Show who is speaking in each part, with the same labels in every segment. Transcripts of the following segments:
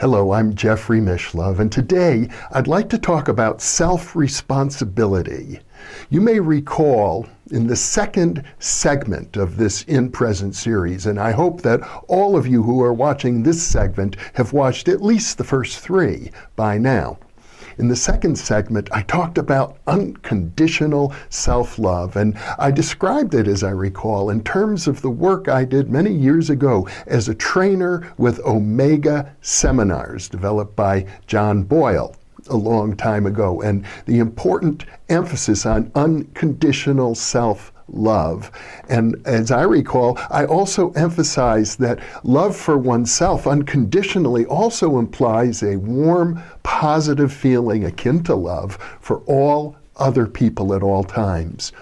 Speaker 1: Hello, I'm Jeffrey Mishlove, and today I'd like to talk about self responsibility. You may recall in the second segment of this in present series, and I hope that all of you who are watching this segment have watched at least the first three by now. In the second segment, I talked about unconditional self love, and I described it, as I recall, in terms of the work I did many years ago as a trainer with Omega Seminars, developed by John Boyle a long time ago, and the important emphasis on unconditional self love. And as I recall, I also emphasized that love for oneself unconditionally also implies a warm, positive feeling akin to love for all other people at all times.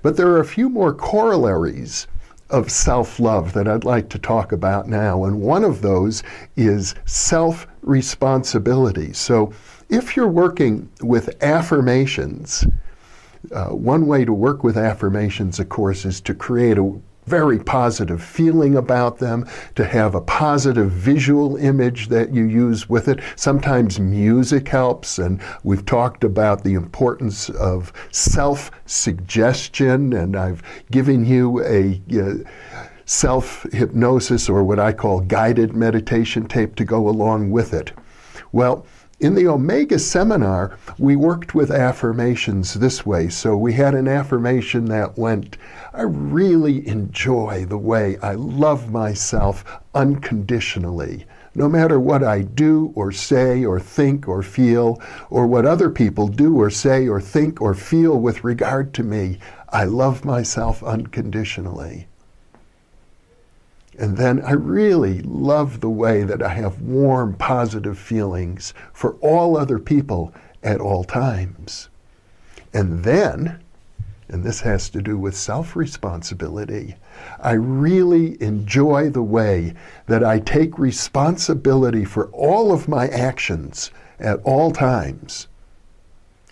Speaker 1: But there are a few more corollaries of self love that I'd like to talk about now. And one of those is self responsibility. So if you're working with affirmations, uh, one way to work with affirmations, of course, is to create a very positive feeling about them, to have a positive visual image that you use with it. Sometimes music helps, and we've talked about the importance of self suggestion, and I've given you a uh, self hypnosis or what I call guided meditation tape to go along with it. Well, in the Omega seminar, we worked with affirmations this way. So we had an affirmation that went, I really enjoy the way I love myself unconditionally. No matter what I do or say or think or feel, or what other people do or say or think or feel with regard to me, I love myself unconditionally. And then I really love the way that I have warm, positive feelings for all other people at all times. And then, and this has to do with self responsibility, I really enjoy the way that I take responsibility for all of my actions at all times.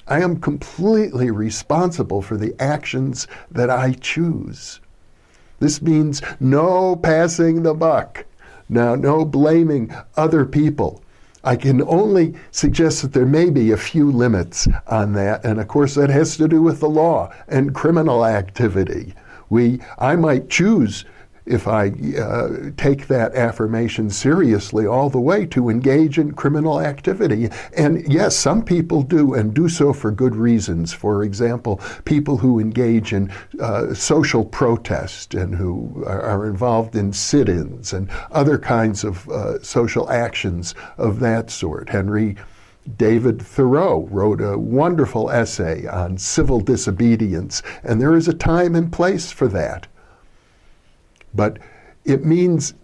Speaker 1: I am completely responsible for the actions that I choose. This means no passing the buck. Now, no blaming other people. I can only suggest that there may be a few limits on that, and of course, that has to do with the law and criminal activity. We, I might choose if I uh, take that affirmation seriously all the way to engage in criminal activity. And yes, some people do and do so for good reasons. For example, people who engage in uh, social protest and who are, involved in sit ins and other kinds of uh, social actions of that sort. Henry David Thoreau wrote a wonderful essay on civil disobedience, and there is a time and place for that. But it means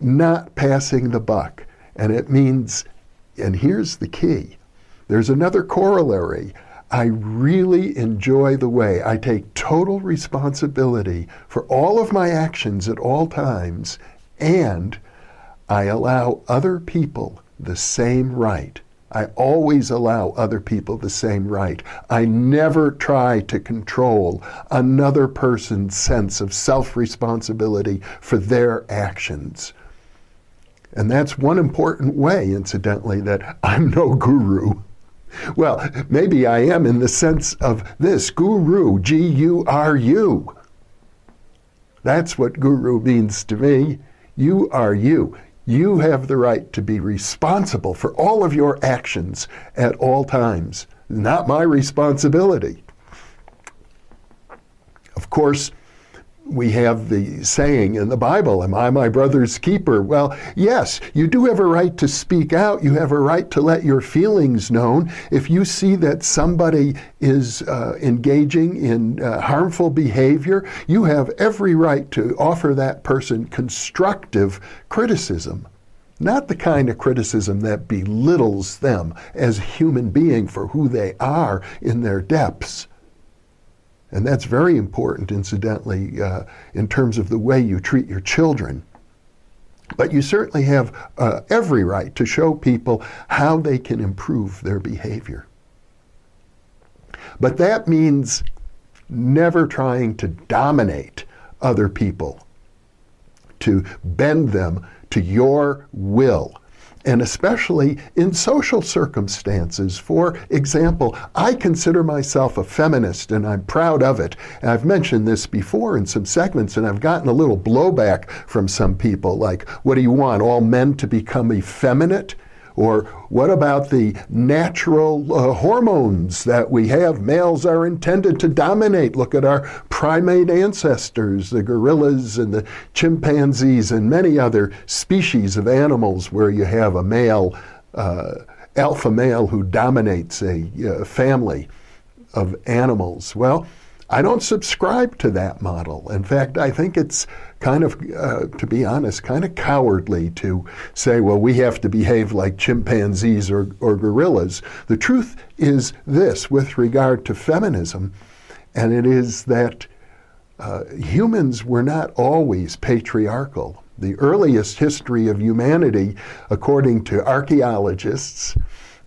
Speaker 1: not passing the buck. And it means, and here's the key there's another corollary. I really enjoy the way I take total responsibility for all of my actions at all times, and I allow other people the same right I always allow other people the same right. I never try to control another person's sense of self responsibility for their actions. And that's one important way, incidentally, that I'm no guru. Well, maybe I am in the sense of this guru, G U R U. That's what guru means to me. You are you. You have the right to be responsible for all of your actions at all times. Not my responsibility. Of course, we have the saying in the Bible, Am I my brother's keeper? Well, yes, you do have a right to speak out. You have a right to let your feelings known. If you see that somebody is uh, engaging in uh, harmful behavior, you have every right to offer that person constructive criticism. Not the kind of criticism that belittles them as a human being for who they are in their depths and that's very important, incidentally, uh, in terms of the way you treat your children. But you certainly have uh, every right to show people how they can improve their behavior. But that means never trying to dominate other people, to bend them to your will and especially in social circumstances. For example, I consider myself a feminist and I'm proud of it. And I've mentioned this before in some segments, and I've gotten a little blowback from some people like, what do you want, all men to become effeminate? Or what about the natural uh, hormones that we have? Males are intended to dominate. Look at our primate ancestors, the gorillas and the chimpanzees, and many other species of animals where you have a male, uh, alpha male, who dominates a uh, family of animals. Well, I don't subscribe to that model. In fact, I think it's kind of, uh, to be honest, kind of cowardly to say, well, we have to behave like chimpanzees or, or gorillas. The truth is this with regard to feminism, and it is that uh, humans were not always patriarchal. The earliest history of humanity, according to archaeologists,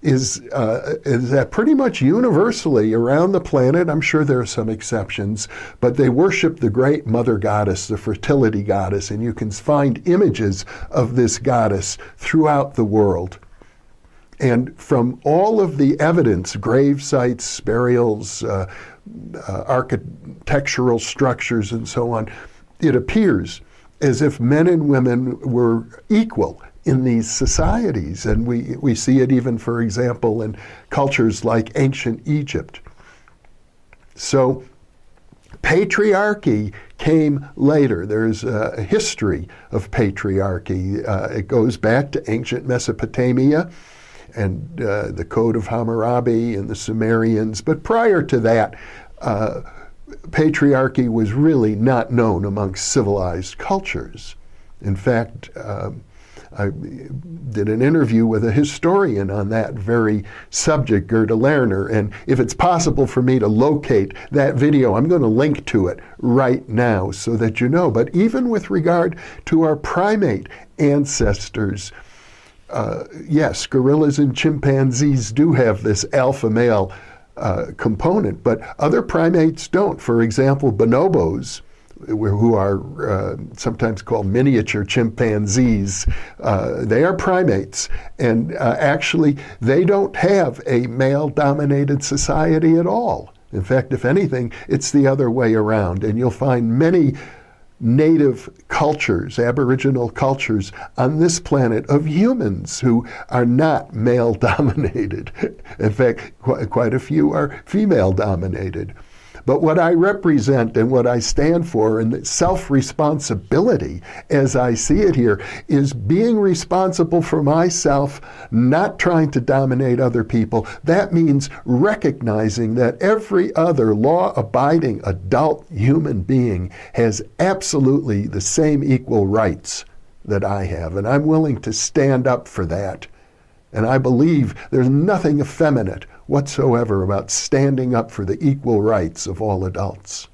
Speaker 1: is, uh, is that pretty much universally around the planet, I'm sure there are some exceptions, but they worship the great mother goddess, the fertility goddess, and you can find images of this goddess throughout the world. And from all of the evidence, grave sites, burials, uh, uh, architectural structures, and so on, it appears as if men and women were equal in these societies. And we, we see it even, for example, in cultures like ancient Egypt. So, patriarchy came later. There's a history of patriarchy. Uh, it goes back to ancient Mesopotamia and uh, the Code of Hammurabi and the Sumerians. But prior to that, uh, patriarchy was really not known amongst civilized cultures. In fact, um, I did an interview with a historian on that very subject, Gerda Lerner, and if it's possible for me to locate that video, I'm going to link to it right now so that you know. But even with regard to our primate ancestors, uh, yes, gorillas and chimpanzees do have this alpha male uh, component, but other primates don't. For example, bonobos who are uh, sometimes called miniature chimpanzees. Uh, they are primates, and uh, actually, they don't have a male dominated society at all. In fact, if anything, it's the other way around, and you'll find many native cultures, Aboriginal cultures on this planet of humans who are not male dominated. In fact, qu- quite a few are female dominated. But what I represent and what I stand for and self responsibility, as I see it here, is being responsible for myself, not trying to dominate other people. That means recognizing that every other law abiding adult human being has absolutely the same equal rights that I have. And I'm willing to stand up for that. And I believe there's nothing effeminate whatsoever about standing up for the equal rights of all adults.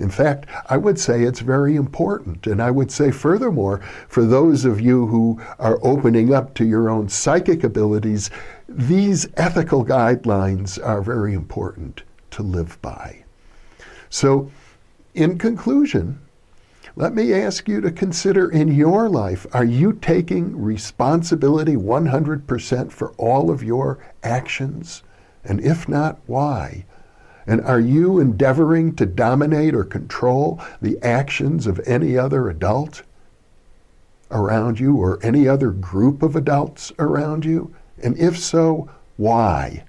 Speaker 1: In fact, I would say it's very important. And I would say, furthermore, for those of you who are opening up to your own psychic abilities, these ethical guidelines are very important to live by. So, in conclusion, let me ask you to consider in your life are you taking responsibility 100% for all of your actions? And if not, why? And are you endeavoring to dominate or control the actions of any other adult around you or any other group of adults around you? And if so, why?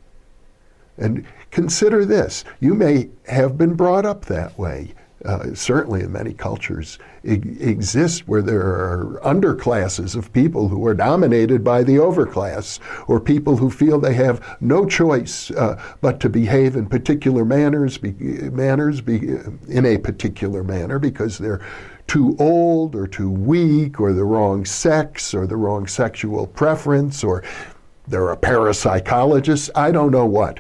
Speaker 1: And consider this you may have been brought up that way uh, certainly in many cultures, exist where there are underclasses of people who are dominated by the overclass, or people who feel they have no choice uh, but to behave in particular manners, be, manners be, in a particular manner because they're too old or too weak or the wrong sex or the wrong sexual preference or they're a parapsychologist. I don't know what,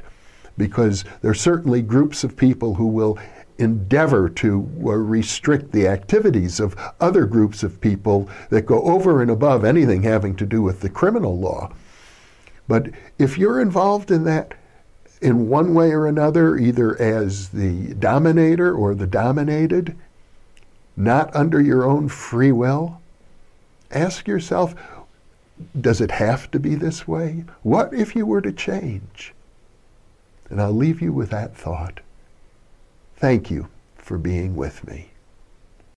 Speaker 1: because there are certainly groups of people who will endeavor to uh, restrict the activities of other groups of people that go over and above anything having to do with the criminal law. But if you're involved in that in one way or another, either as the dominator or the dominated, not under your own free will, ask yourself does it have to be this way? What if you were to change? And I'll leave you with that thought. Thank you for being with me.